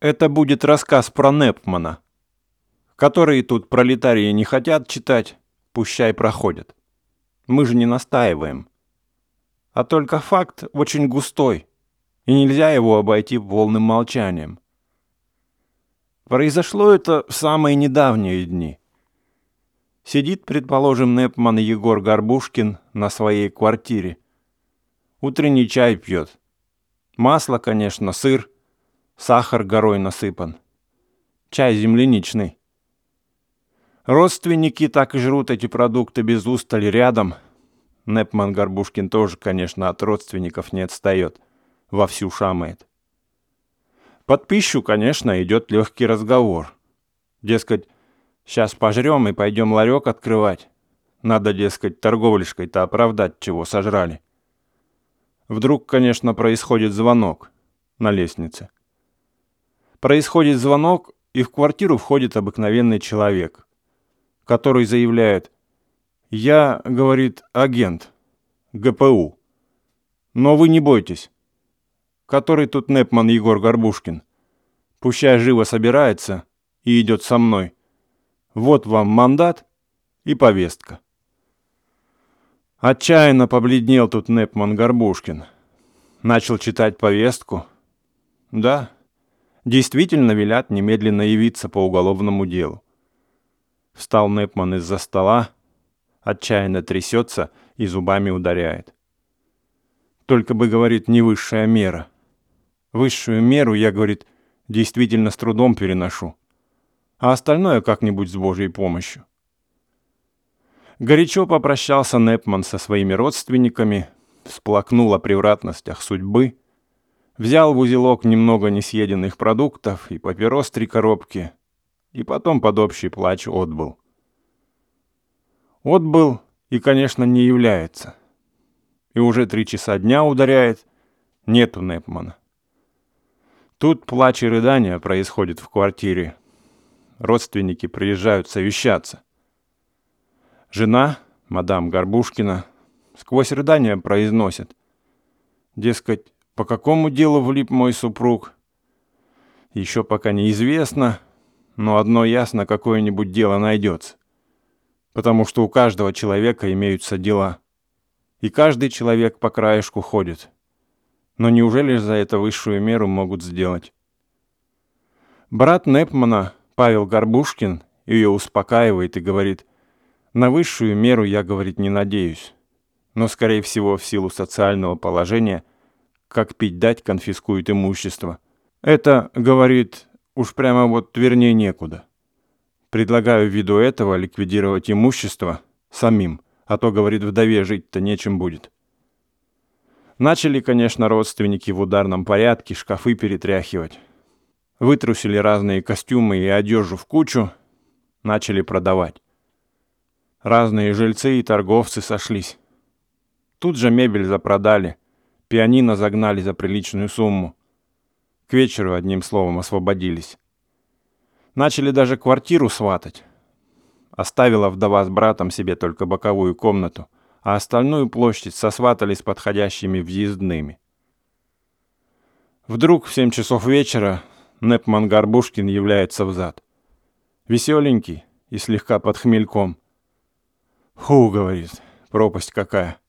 Это будет рассказ про Непмана, который тут пролетарии не хотят читать, пущай проходят. Мы же не настаиваем. А только факт очень густой, и нельзя его обойти полным молчанием. Произошло это в самые недавние дни. Сидит, предположим, Непман Егор Горбушкин на своей квартире. Утренний чай пьет. Масло, конечно, сыр, сахар горой насыпан. Чай земляничный. Родственники так и жрут эти продукты без устали рядом. Непман Горбушкин тоже, конечно, от родственников не отстает. Вовсю шамает. Под пищу, конечно, идет легкий разговор. Дескать, сейчас пожрем и пойдем ларек открывать. Надо, дескать, торговляшкой-то оправдать, чего сожрали. Вдруг, конечно, происходит звонок на лестнице. Происходит звонок, и в квартиру входит обыкновенный человек, который заявляет «Я, — говорит, — агент, ГПУ, но вы не бойтесь, который тут Непман Егор Горбушкин. Пущай живо собирается и идет со мной. Вот вам мандат и повестка». Отчаянно побледнел тут Непман Горбушкин. Начал читать повестку. Да, действительно велят немедленно явиться по уголовному делу. Встал Непман из-за стола, отчаянно трясется и зубами ударяет. Только бы, говорит, не высшая мера. Высшую меру я, говорит, действительно с трудом переношу, а остальное как-нибудь с Божьей помощью. Горячо попрощался Непман со своими родственниками, всплакнул о превратностях судьбы, взял в узелок немного несъеденных продуктов и папирос три коробки, и потом под общий плач отбыл. Отбыл и, конечно, не является. И уже три часа дня ударяет, нету Непмана. Тут плач и рыдания происходят в квартире. Родственники приезжают совещаться. Жена, мадам Горбушкина, сквозь рыдания произносит. Дескать, по какому делу влип мой супруг? Еще пока неизвестно, но одно ясно, какое-нибудь дело найдется. Потому что у каждого человека имеются дела. И каждый человек по краешку ходит. Но неужели за это высшую меру могут сделать? Брат Непмана, Павел Горбушкин, ее успокаивает и говорит, на высшую меру я, говорить, не надеюсь. Но, скорее всего, в силу социального положения, как пить дать, конфискуют имущество. Это, говорит, уж прямо вот вернее некуда. Предлагаю ввиду этого ликвидировать имущество самим, а то, говорит, вдове жить-то нечем будет. Начали, конечно, родственники в ударном порядке шкафы перетряхивать. Вытрусили разные костюмы и одежду в кучу, начали продавать. Разные жильцы и торговцы сошлись. Тут же мебель запродали, пианино загнали за приличную сумму. К вечеру, одним словом, освободились. Начали даже квартиру сватать. Оставила вдова с братом себе только боковую комнату, а остальную площадь сосватали с подходящими въездными. Вдруг в семь часов вечера Непман Горбушкин является взад. Веселенький и слегка под хмельком. «Фу», — говорит, — «пропасть какая».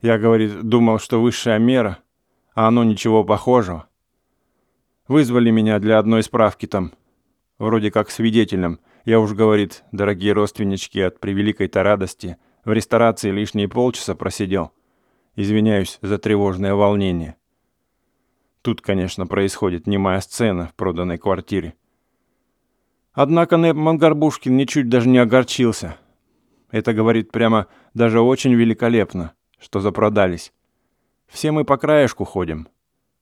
Я, говорит, думал, что высшая мера, а оно ничего похожего. Вызвали меня для одной справки там, вроде как свидетелем. Я уж, говорит, дорогие родственнички, от превеликой-то радости в ресторации лишние полчаса просидел. Извиняюсь за тревожное волнение. Тут, конечно, происходит немая сцена в проданной квартире. Однако Нэп Мангарбушкин ничуть даже не огорчился — это говорит прямо даже очень великолепно, что запродались. Все мы по краешку ходим,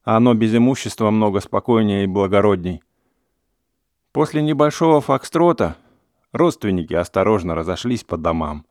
а оно без имущества много спокойнее и благородней. После небольшого фокстрота родственники осторожно разошлись по домам.